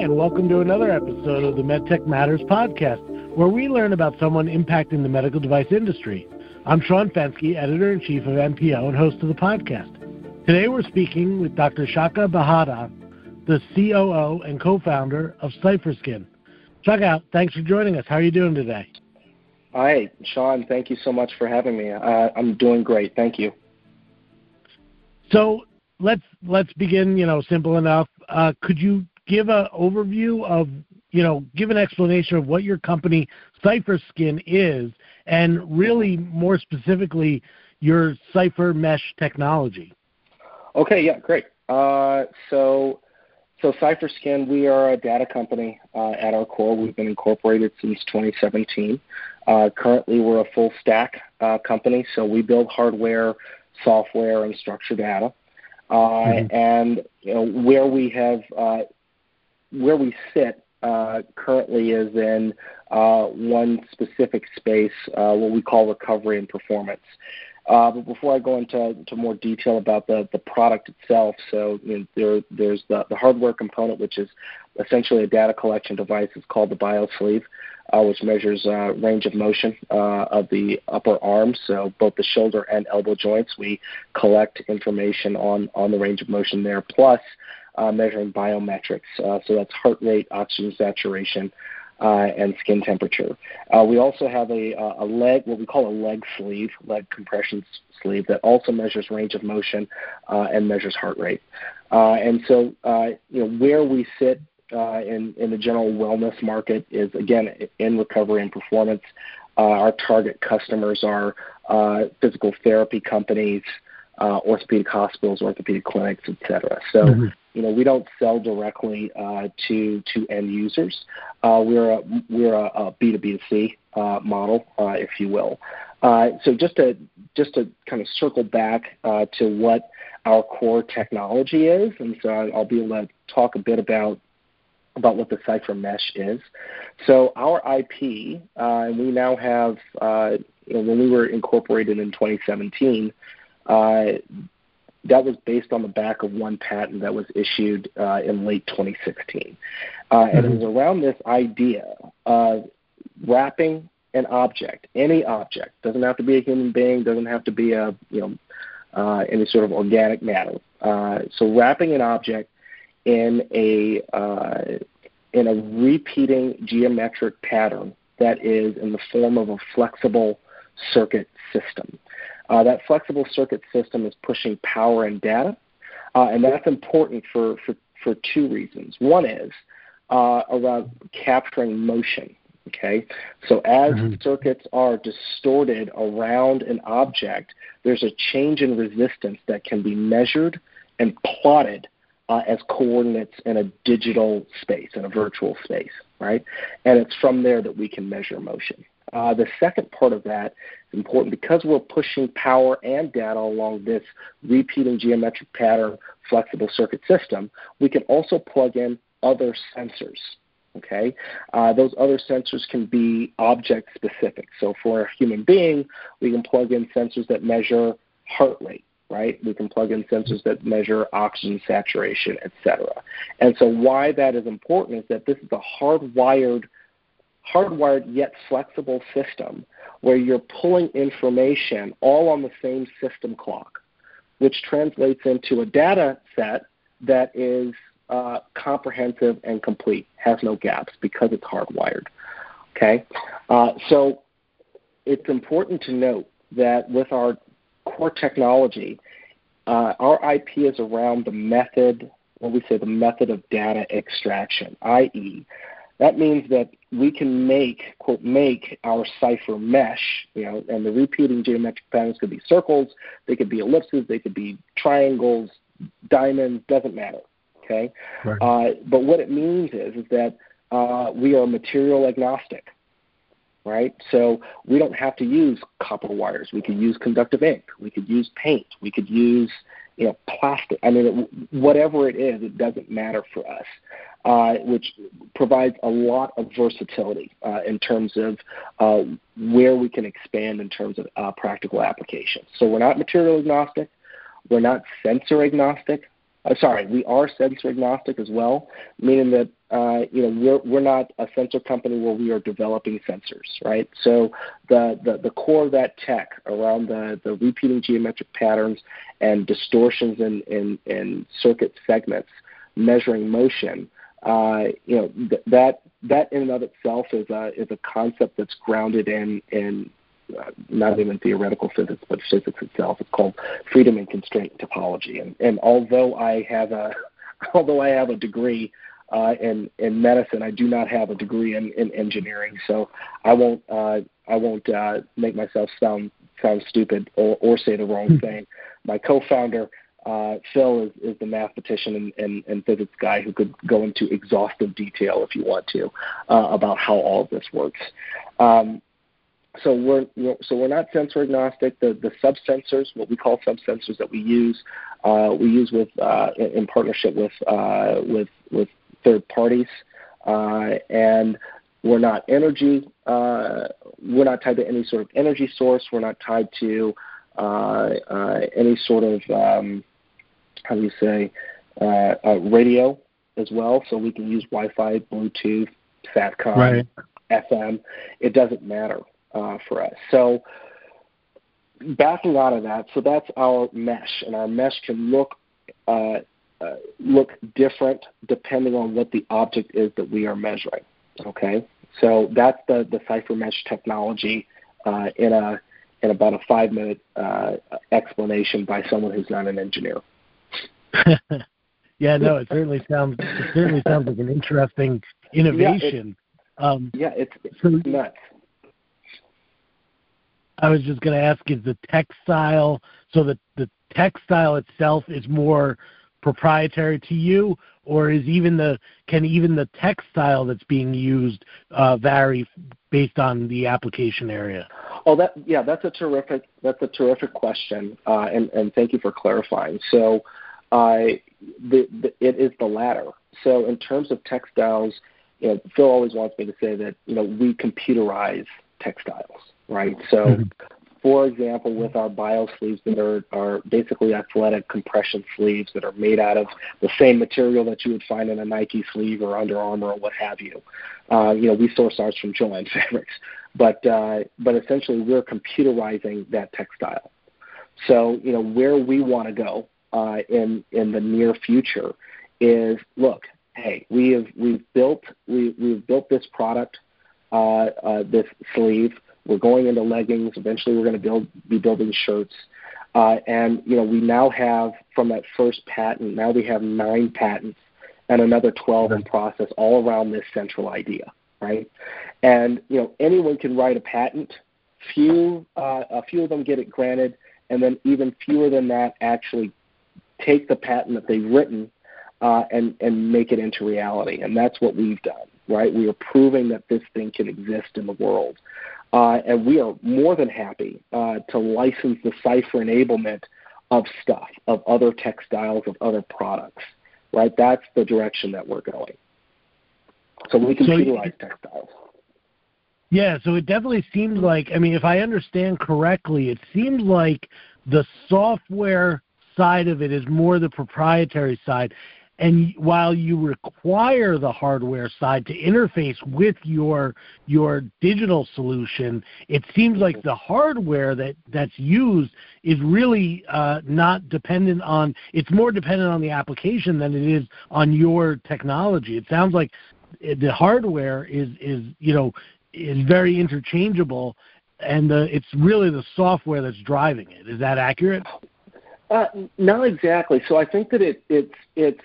and welcome to another episode of the MedTech Matters podcast, where we learn about someone impacting the medical device industry. I'm Sean Fenske, editor in chief of MPO and host of the podcast. Today we're speaking with Dr. Shaka Bahada, the COO and co founder of CypherSkin. Shaka, thanks for joining us. How are you doing today? Hi, Sean. Thank you so much for having me. Uh, I'm doing great. Thank you. So let's let's begin. You know, simple enough. Uh, could you give an overview of you know give an explanation of what your company CypherSkin is, and really more specifically your Cypher Mesh technology? Okay. Yeah. Great. Uh, so so CypherSkin, we are a data company uh, at our core. We've been incorporated since 2017. Uh, currently, we're a full stack uh, company, so we build hardware, software, and structured data. Uh, mm-hmm. And you know, where we have uh, where we sit uh, currently is in one specific space, what we call recovery and performance. Uh, but before I go into to more detail about the, the product itself, so you know, there, there's the, the hardware component, which is essentially a data collection device. It's called the BioSleeve, uh, which measures uh, range of motion uh, of the upper arm, so both the shoulder and elbow joints. We collect information on, on the range of motion there, plus uh, measuring biometrics. Uh, so that's heart rate, oxygen saturation, uh, and skin temperature. Uh, we also have a, a leg, what we call a leg sleeve, leg compression sleeve, that also measures range of motion uh, and measures heart rate. Uh, and so, uh, you know, where we sit uh, in, in the general wellness market is, again, in recovery and performance. our target customers are physical therapy companies, orthopedic hospitals, orthopedic clinics, et cetera. So, mm-hmm you know, we don't sell directly uh, to to end users. Uh, we're a we're a, a B2B2C uh, model, uh, if you will. Uh, so just to just to kind of circle back uh, to what our core technology is, and so I'll be able to talk a bit about about what the Cypher Mesh is. So our IP, and we now have, you know, when we were incorporated in 2017 that was based on the back of one patent that was issued uh, in late 2016. Uh, mm-hmm. And it was around this idea of wrapping an object, any object, doesn't have to be a human being, doesn't have to be a you know uh, any sort of organic matter. Uh, so wrapping an object in a uh, in a repeating geometric pattern that is in the form of a flexible circuit system. Uh, that flexible circuit system is pushing power and data, uh, and that's important for, for, for two reasons. One is uh, around capturing motion. Okay, so as mm-hmm. circuits are distorted around an object, there's a change in resistance that can be measured and plotted uh, as coordinates in a digital space, in a virtual space, right? And it's from there that we can measure motion. Uh, the second part of that is important because we're pushing power and data along this repeating geometric pattern flexible circuit system. We can also plug in other sensors. Okay, uh, those other sensors can be object specific. So for a human being, we can plug in sensors that measure heart rate right? We can plug in sensors that measure oxygen saturation, et cetera. And so why that is important is that this is a hardwired hardwired yet flexible system where you're pulling information all on the same system clock, which translates into a data set that is uh, comprehensive and complete, has no gaps because it's hardwired. Okay, uh, so it's important to note that with our core technology, uh, our IP is around the method, what we say, the method of data extraction, i.e., that means that we can make, quote, make our cipher mesh, you know, and the repeating geometric patterns could be circles, they could be ellipses, they could be triangles, diamonds, doesn't matter, okay? Right. Uh, but what it means is, is that uh, we are material agnostic, right? So we don't have to use copper wires. We could use conductive ink. We could use paint. We could use, you know, plastic. I mean, it, whatever it is, it doesn't matter for us uh, which provides a lot of versatility uh, in terms of uh, where we can expand in terms of uh, practical applications. So we're not material agnostic, we're not sensor agnostic, uh, sorry, we are sensor agnostic as well, meaning that uh, you know we're we're not a sensor company where we are developing sensors, right? So the the, the core of that tech around the, the repeating geometric patterns and distortions in, in, in circuit segments, measuring motion, uh, you know th- that that in and of itself is a is a concept that's grounded in in uh, not even theoretical physics, but physics itself. It's called freedom and constraint topology. And, and although I have a although I have a degree uh, in in medicine, I do not have a degree in, in engineering. So I won't uh, I won't uh, make myself sound sound stupid or, or say the wrong hmm. thing. My co-founder. Uh, Phil is, is the mathematician and, and, and physics guy who could go into exhaustive detail if you want to uh, about how all of this works. Um, so we're so we're not sensor agnostic. The the sub sensors, what we call sub sensors that we use, uh, we use with uh, in, in, partnership with uh, with with third parties, uh, and we're not energy. Uh, we're not tied to any sort of energy source. We're not tied to uh, any sort of um, how do you say uh, uh, radio as well. So we can use Wi-Fi, Bluetooth, SATCOM. Right. FM, it doesn't matter uh, for us. So backing out of that, so that's our mesh, and our mesh can look uh, uh, look different depending on what the object is that we are measuring. Okay, so that's the the cipher mesh technology uh, in a in about a five minute uh, explanation by someone who's not an engineer. yeah, no, it certainly sounds it certainly sounds like an interesting innovation. Yeah, it, um, yeah it's, it's so, nuts. I was just going to ask: Is the textile so that the textile itself is more proprietary to you, or is even the can even the textile that's being used uh, vary based on the application area? Oh, that yeah, that's a terrific that's a terrific question, uh, and and thank you for clarifying. So, uh, the, the, it is the latter. So, in terms of textiles, you know, Phil always wants me to say that you know we computerize textiles right? So, mm-hmm. for example, with our bio sleeves that are, are basically athletic compression sleeves that are made out of the same material that you would find in a Nike sleeve or Under Armour or what have you. Uh, you know, we source ours from Jo-Ann Fabrics, but uh, but essentially we're computerizing that textile. So, you know, where we want to go uh, in in the near future is look, hey, we have we've built we we've built this product, uh, uh, this sleeve we're going into leggings. Eventually, we're going to build be building shirts. Uh, and you know, we now have from that first patent. Now we have nine patents and another 12 in process, all around this central idea, right? And you know, anyone can write a patent. Few, uh, a few of them get it granted, and then even fewer than that actually take the patent that they've written uh, and and make it into reality. And that's what we've done, right? We are proving that this thing can exist in the world. Uh, and we are more than happy uh, to license the cipher enablement of stuff, of other textiles, of other products. Right? That's the direction that we're going. So we can so utilize textiles. Yeah, so it definitely seems like, I mean, if I understand correctly, it seems like the software side of it is more the proprietary side, and while you require the hardware side to interface with your your digital solution, it seems like the hardware that that's used is really uh, not dependent on. It's more dependent on the application than it is on your technology. It sounds like the hardware is is you know is very interchangeable, and the, it's really the software that's driving it. Is that accurate? Uh, not exactly. So I think that it, it's it's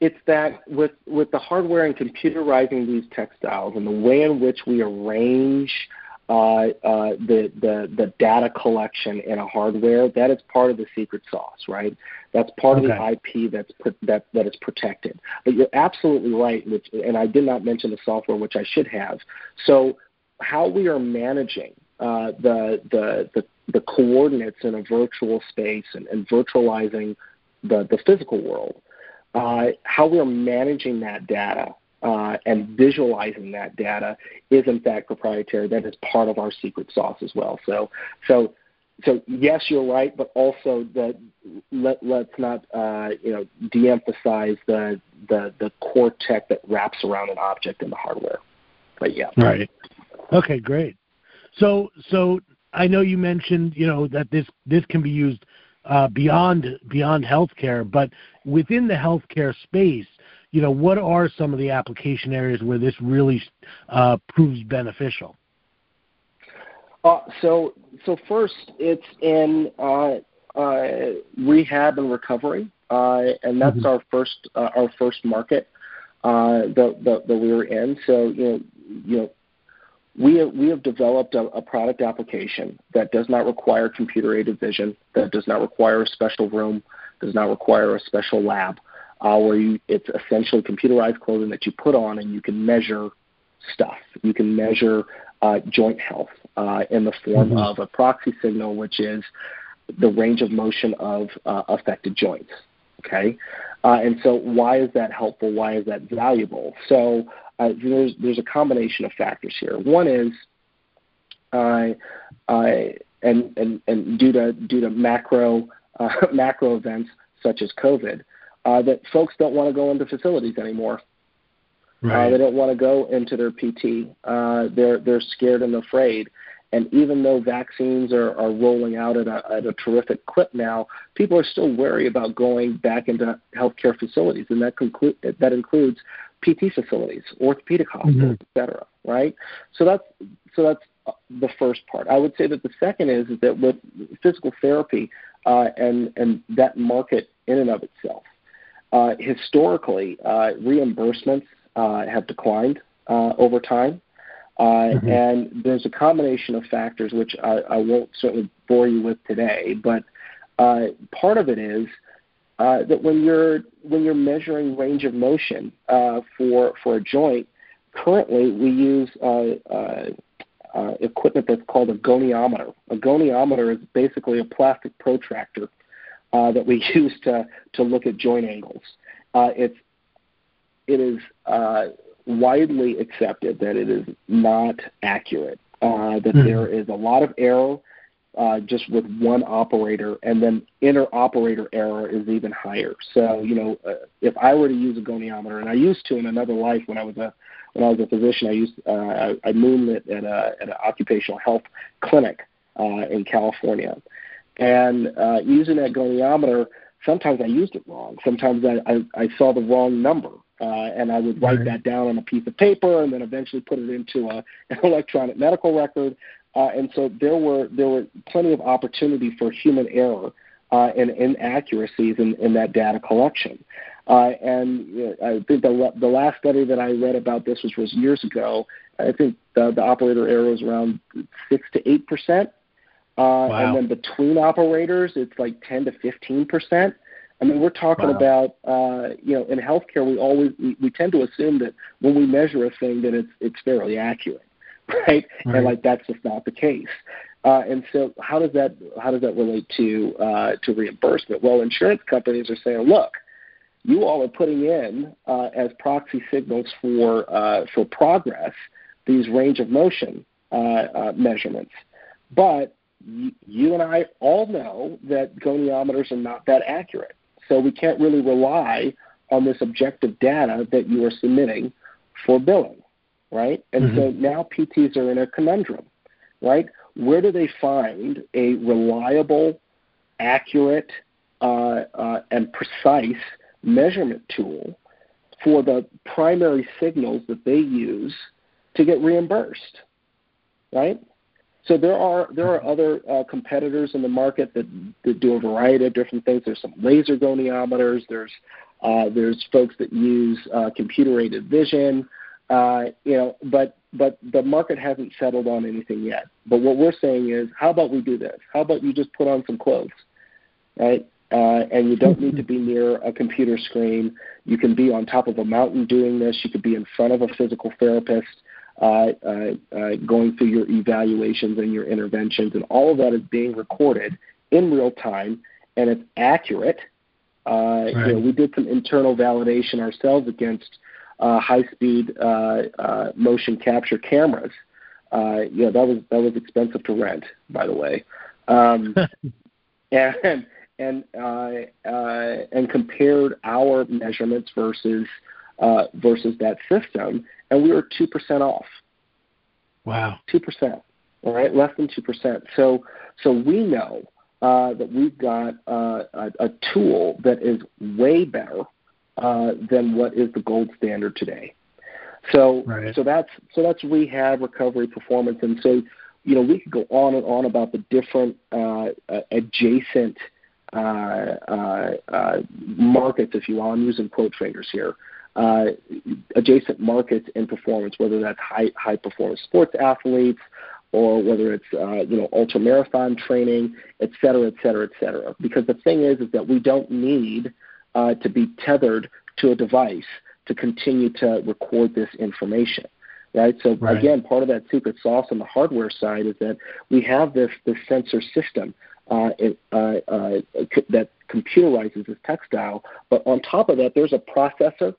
it's that with with the hardware and computerizing these textiles and the way in which we arrange uh, uh, the, the the data collection in a hardware that is part of the secret sauce, right? That's part okay. of the IP that's that that is protected. But you're absolutely right, which, and I did not mention the software, which I should have. So how we are managing uh, the, the the the coordinates in a virtual space and, and virtualizing the the physical world uh, how we're managing that data uh, and visualizing that data is in fact proprietary. That is part of our secret sauce as well. So, so so yes, you're right, but also that let let's not uh, you know de-emphasize the the the core tech that wraps around an object in the hardware. But yeah, right. Okay, great. So so I know you mentioned you know that this this can be used uh, beyond beyond healthcare, but within the healthcare space, you know, what are some of the application areas where this really uh, proves beneficial? Uh, so, so first, it's in uh, uh, rehab and recovery, uh, and that's mm-hmm. our first uh, our first market that, that, that we were in. So, you know, you know, we have, we have developed a, a product application that does not require computer aided vision, that does not require a special room, does not require a special lab, uh, where you, it's essentially computerized clothing that you put on and you can measure stuff. You can measure uh, joint health uh, in the form mm-hmm. of a proxy signal, which is the range of motion of uh, affected joints. Okay, uh, and so why is that helpful? Why is that valuable? So uh, there's there's a combination of factors here. One is, uh, and and and due to due to macro macro events such as COVID, that folks don't want to go into facilities anymore. Right. Uh, they don't want to go into their PT. Uh, they're they're scared and afraid. And even though vaccines are, are rolling out at a, at a terrific clip now, people are still wary about going back into healthcare facilities, and that conclude that includes PT facilities, orthopedic hospitals, mm-hmm. et cetera. Right. So that's so that's the first part. I would say that the second is, is that with physical therapy uh, and and that market in and of itself, uh, historically uh, reimbursements uh, have declined uh, over time. Uh, mm-hmm. And there's a combination of factors, which I, I won't certainly bore you with today, but uh, part of it is uh, that when you're when you're measuring range of motion uh, for for a joint, currently we use uh, uh, uh, equipment that's called a goniometer. A goniometer is basically a plastic protractor uh, that we use to to look at joint angles. Uh, it's it is uh, widely accepted that it is not accurate, uh, that mm-hmm. there is a lot of error uh, just with one operator, and then inter-operator error is even higher. So, you know, uh, if I were to use a goniometer, and I used to in another life when I was a when I was a physician, I used uh, I, I moonlit at a at an occupational health clinic uh, in California, and uh, using that goniometer, sometimes I used it wrong. Sometimes I, I, I saw the wrong number uh, and I would write right. that down on a piece of paper and then eventually put it into a, an electronic medical record. Uh, and so there were there were plenty of opportunity for human error uh, and inaccuracies in, in that data collection. Uh, and you know, I think the the last study that I read about this which was years ago. I think the, the operator error was around six to eight percent, uh, wow. and then between operators it's like ten to fifteen percent. I mean, we're talking wow. about uh, you know in healthcare we always we, we tend to assume that when we measure a thing that it's it's fairly accurate, right? right. And like that's just not the case. Uh, and so how does that how does that relate to uh, to reimbursement? Well, insurance companies are saying, look, you all are putting in uh, as proxy signals for uh, for progress these range of motion uh, uh, measurements, but you and I all know that goniometers are not that accurate. So we can't really rely on this objective data that you are submitting for billing, right? And mm-hmm. so now PTs are in a conundrum, right? Where do they find a reliable, accurate, uh, uh, and precise measurement tool for the primary signals that they use to get reimbursed, right? So there are there are other uh, competitors in the market that, that do a variety of different things. There's some laser goniometers. There's uh, there's folks that use uh, computer aided vision. Uh, you know, but but the market hasn't settled on anything yet. But what we're saying is, how about we do this? How about you just put on some clothes, right? Uh, and you don't need to be near a computer screen. You can be on top of a mountain doing this. You could be in front of a physical therapist uh, uh, uh, going through your evaluations and your interventions, and all of that is being recorded in real time, and it's accurate. Right. You know, we did some internal validation ourselves against high-speed motion capture cameras. you know, that was that was expensive to rent, by the way. um, and and uh, uh, and compared our measurements versus uh, versus that system, and we were two percent off. Wow, two percent. All right, less than two percent. So so we know uh, that we've got uh, a, a, tool that is way better uh, than what is the gold standard today. So right. so that's so that's rehab, recovery, performance, and so you know we could go on and on about the different uh, adjacent uh, uh, uh, markets, if you will. I'm using quote fingers here. Uh, adjacent markets in performance, whether that's high high performance sports athletes, or whether it's uh, you know ultra marathon training, et cetera, et cetera, et cetera. Because the thing is, is that we don't need uh, to be tethered to a device to continue to record this information. Right. So right. again, part of that secret sauce on the hardware side is that we have this this sensor system uh, it, uh, uh, that computerizes this textile, but on top of that, there's a processor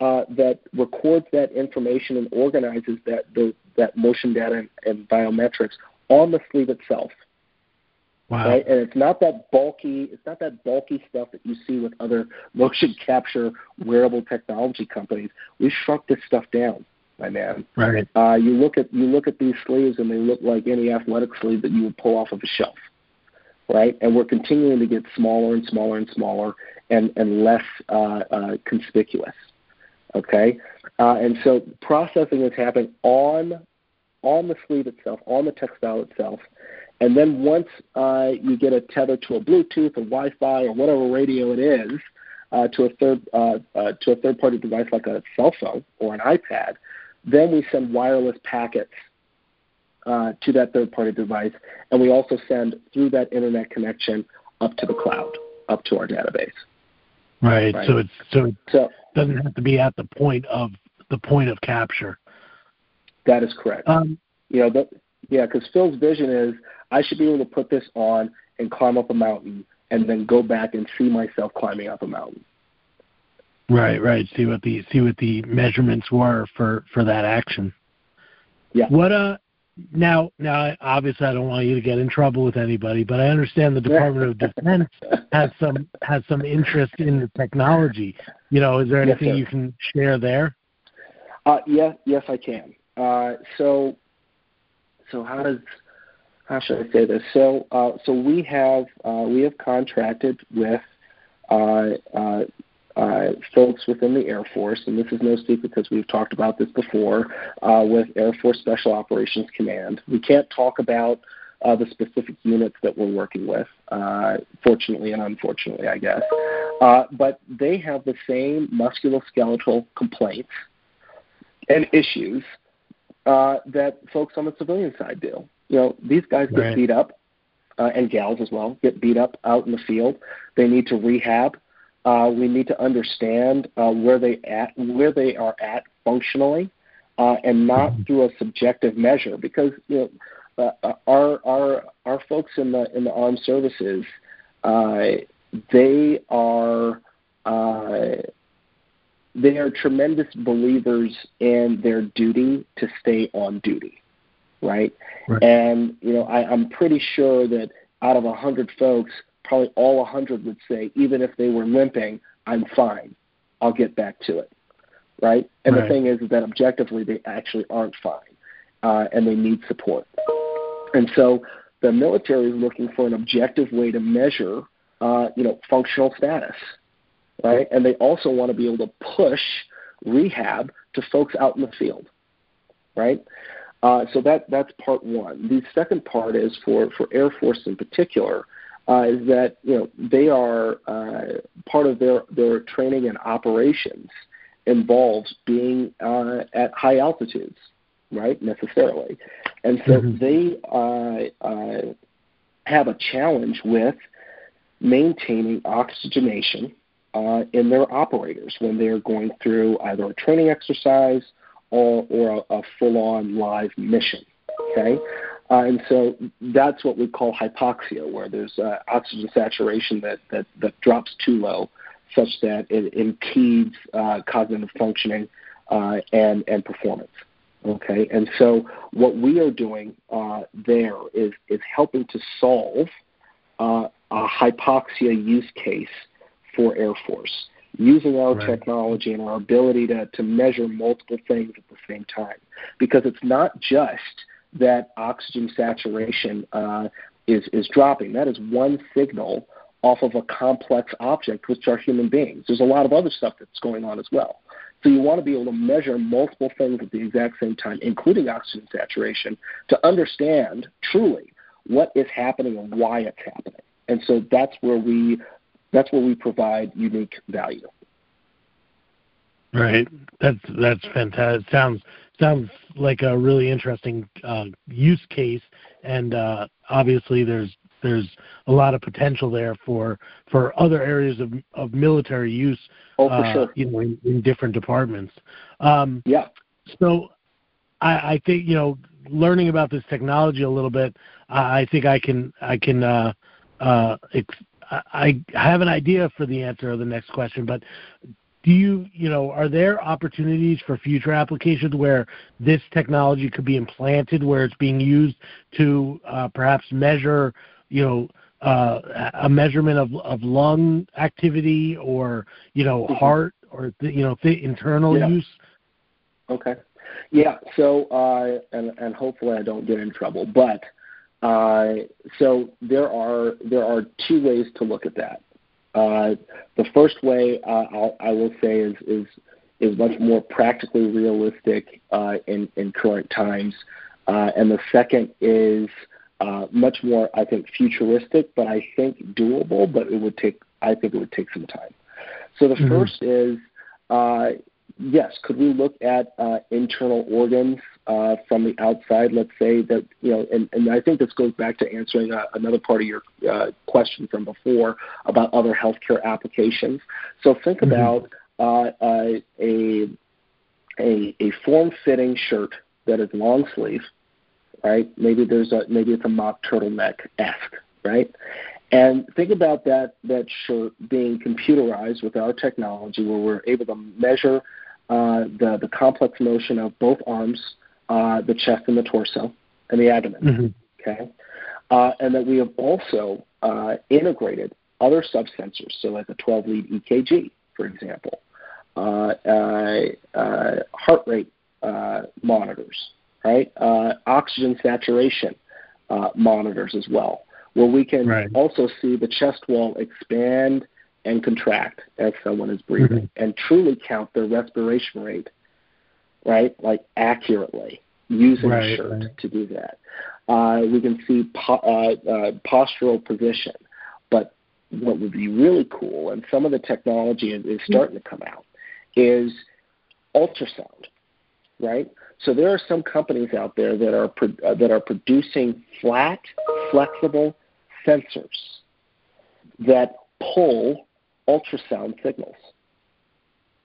uh, that records that information and organizes that the, that motion data and, and biometrics on the sleeve itself. Wow. Right? And it's not that bulky. It's not that bulky stuff that you see with other motion capture wearable technology companies. We shrunk this stuff down, my man. Right. Uh, you look at you look at these sleeves, and they look like any athletic sleeve that you would pull off of a shelf. Right. And we're continuing to get smaller and smaller and smaller, and and less uh, uh, conspicuous. Okay. Uh, and so processing is happening on on the sleeve itself, on the textile itself, and then once uh, you get a tether to a Bluetooth or Wi-Fi or whatever radio it is uh, to a third uh, uh, to a third-party device like a cell phone or an iPad, then we send wireless packets uh, to that third-party device, and we also send through that internet connection up to the cloud, up to our database. Right. right? So it's so it so, doesn't have to be at the point of the point of capture. That is correct. Um, you know, but yeah, because Phil's vision is I should be able to put this on and climb up a mountain and then go back and see myself climbing up a mountain. Right, right. See what the see what the measurements were for for that action. Yeah. What uh now now obviously I don't want you to get in trouble with anybody, but I understand the Department of Defense has some has some interest in the technology. You know, is there anything yes, you can share there? Uh, yes, yes, I can. Uh, so, so how does how should I say this? So, uh, so we have uh, we have contracted with uh, uh, uh, folks within the Air Force, and this is no secret because we've talked about this before uh, with Air Force Special Operations Command. We can't talk about the specific units that we're working with, fortunately and unfortunately, I guess. But they have the same musculoskeletal complaints and issues uh, that folks on the civilian side do. You know, these guys get right. beat up, uh, and gals as well, get beat up out in the field. They need to rehab. Uh, we need to understand uh, where they at where they are at functionally, uh, and not mm-hmm. through a subjective measure. Because you know, uh, uh, our our our folks in the in the armed services, uh, they are uh, they are tremendous believers in their duty to stay on duty right? right. And you know, I, I'm pretty sure that out of a hundred folks, probably all a hundred would say, even if they were limping, I'm fine. I'll get back to it, right? And right. the thing is, is that objectively they actually aren't fine, uh, and they need support. And so the military is looking for an objective way to measure, uh, you know, functional status, right? And they also want to be able to push rehab to folks out in the field, right? Uh, so that that's part one. The second part is for for Air Force in particular uh, is that you know they are uh, part of their their training and operations involves being uh, at high altitudes, right? Necessarily, and so mm-hmm. they uh, uh, have a challenge with maintaining oxygenation uh, in their operators when they're going through either a training exercise or, or a, a full-on live mission. Okay, uh, and so that's what we call hypoxia, where there's uh, oxygen saturation that, that, that drops too low, such that it impedes uh, cognitive functioning uh, and and performance. Okay, and so what we are doing uh, there is is helping to solve uh, a hypoxia use case for Air Force using our right. technology and our ability to, to measure multiple things at the same time. Because it's not just that oxygen saturation uh, is, is dropping, that is one signal off of a complex object, which are human beings. There's a lot of other stuff that's going on as well. So you want to be able to measure multiple things at the exact same time, including oxygen saturation, to understand truly what is happening and why it's happening. And so that's where we that's where we provide unique value. Right. That's that's fantastic. Sounds sounds like a really interesting uh, use case, and uh, obviously there's there's a lot of potential there for for other areas of of military use. Oh, for uh, sure. You know, in, in different departments. Um, yeah. So, I, I think you know, learning about this technology a little bit, I think I can I can uh, uh, ex- I have an idea for the answer of the next question, but do you, you know, are there opportunities for future applications where this technology could be implanted, where it's being used to uh, perhaps measure, you know, uh, a measurement of, of lung activity or, you know, mm-hmm. heart or, you know, th- internal yeah. use? Okay. Yeah. So, uh, and, and hopefully I don't get in trouble, but uh, so there are there are two ways to look at that. Uh, the first way uh, I'll, I will say is is is much more practically realistic uh, in in current times, uh, and the second is uh, much more I think futuristic, but I think doable. But it would take I think it would take some time. So the mm-hmm. first is yes, could we look at internal organs uh, from the outside. Let's say that you know, and, and I think this goes back to answering uh, another part of your uh, question from before about other healthcare applications. So think mm-hmm. about uh, uh, a a a form-fitting shirt that is long sleeve, right? Maybe there's a maybe it's a mock turtleneck esque, right? And think about that that shirt being computerized with our technology, where we're able to measure uh, the the complex motion of both arms uh, the chest and the torso and the abdomen. Mm-hmm. Okay, uh, and that we have also uh, integrated other subsensors, so like a 12 lead EKG, for example, uh, uh, uh, heart rate monitors, right? oxygen saturation monitors as well, where we can right. also see the chest wall expand and contract as someone is breathing mm-hmm. and truly count their respiration rate right? Like accurately using right, a shirt right. to do that. Uh, we can see po- uh, uh, postural position. But what would be really cool, and some of the technology is, is starting to come out, is ultrasound, right? So there are some companies out there that are pro- uh, that are producing flat, flexible sensors that pull ultrasound signals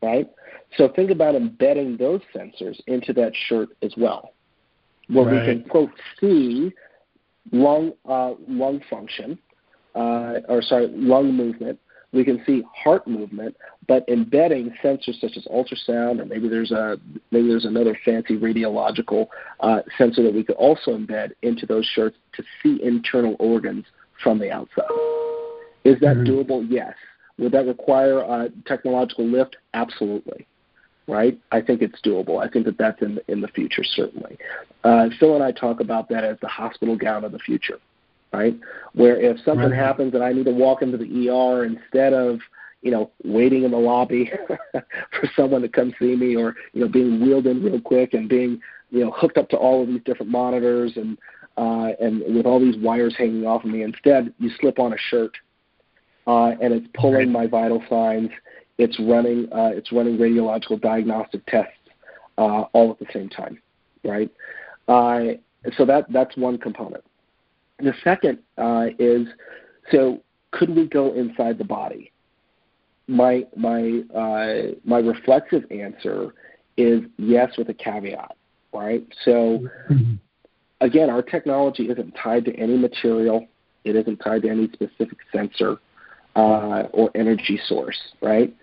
right? So think about embedding those sensors into that shirt as well, where right. we can quote see lung uh, lung function, uh, or sorry, lung movement. We can see heart movement, but embedding sensors such as ultrasound, or maybe there's a maybe there's another fancy radiological uh, sensor that we could also embed into those shirts to see internal organs from the outside. Is that mm-hmm. doable? Yes. Would that require a technological lift? Absolutely. Right? I think it's doable. I think that that's in the, in the future certainly. Uh, Phil and I talk about that as the hospital gown of the future. Right? Where if something right. happens and I need to walk into the ER instead of you know, waiting in the lobby for someone to come see me or, you know, being wheeled in real quick and being, you know, hooked up to all of these different monitors and uh, and with all these wires hanging off of me. Instead, you slip on a shirt uh, and it's pulling my vital signs. It's running uh, it's running radiological diagnostic tests uh, all at the same time, right? Uh, so that that's one component. The second uh, is so could we go inside the body? My my uh, my reflexive answer is yes, with a caveat, right? So again, our technology isn't tied to any material. It isn't tied to any specific sensor uh, or energy source, right?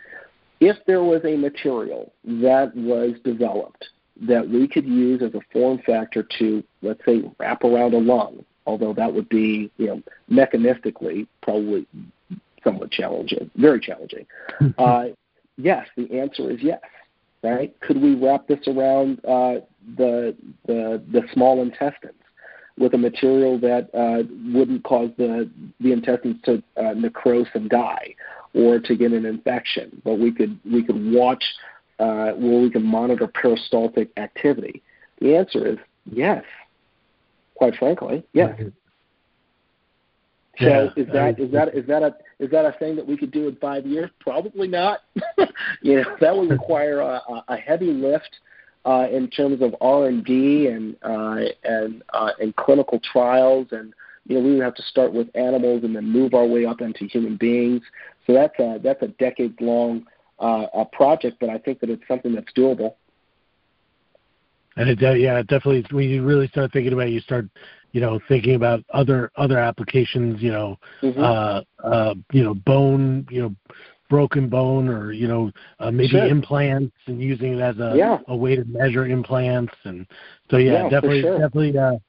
If there was a material that was developed that we could use as a form factor to, let's say, wrap around a lung, although that would be, you know, mechanistically probably somewhat challenging, very challenging. uh, yes, the answer is yes. Right? Could we wrap this around uh, the, the the small intestines with a material that uh, wouldn't cause the the intestines to uh, necrose and die, or to get an infection? But we could we could watch uh, where we can monitor peristaltic activity. The answer is yes. Quite frankly, yes. So yeah, is that is that is that a is that a thing that we could do in five years? Probably not. you know that would require a, a heavy lift uh, in terms of R and D and uh, and uh, and clinical trials, and you know we would have to start with animals and then move our way up into human beings. So that's a that's a decades long uh, a project, but I think that it's something that's doable. And it, yeah, definitely when you really start thinking about it, you start you know, thinking about other other applications, you know, mm-hmm. uh, uh, you know, bone, you know, broken bone, or you know, uh, maybe sure. implants, and using it as a yeah. a way to measure implants, and so yeah, yeah definitely, sure. definitely uh, a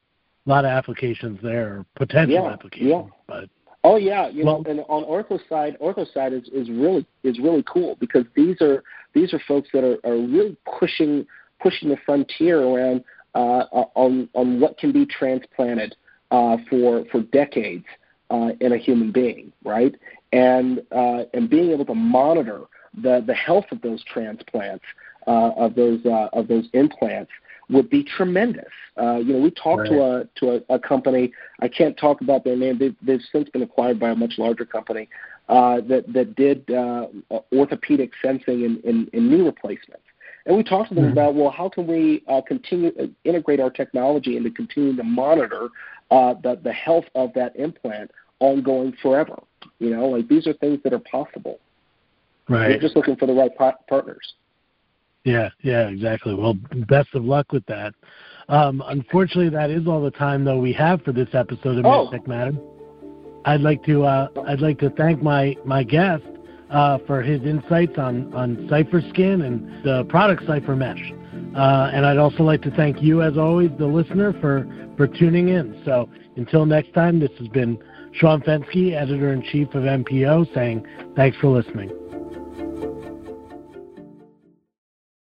lot of applications there, potential yeah. applications, yeah. but. Oh yeah, you well, know, and on ortho side, ortho side is, is really is really cool because these are these are folks that are, are really pushing pushing the frontier around uh, on on what can be transplanted uh, for for decades uh, in a human being, right? And uh, and being able to monitor the the health of those transplants uh, of those uh, of those implants would be tremendous. Uh, you know, we talked right. to a to a, a company. I can't talk about their name. They've, they've since been acquired by a much larger company uh, that that did uh, orthopedic sensing in, in, in knee replacements. And we talked to them mm-hmm. about, well, how can we uh, continue uh, integrate our technology into continuing to monitor uh, the the health of that implant ongoing forever? You know, like these are things that are possible. Right. We're just looking for the right pa- partners. Yeah, yeah, exactly. Well, best of luck with that. Um, unfortunately, that is all the time though we have for this episode of oh. MedTech Matter. I'd like to uh, I'd like to thank my my guest uh, for his insights on, on Cipher Skin and the product CypherMesh. Uh, and I'd also like to thank you, as always, the listener, for, for tuning in. So until next time, this has been Sean Fenske, editor in chief of MPO, saying thanks for listening.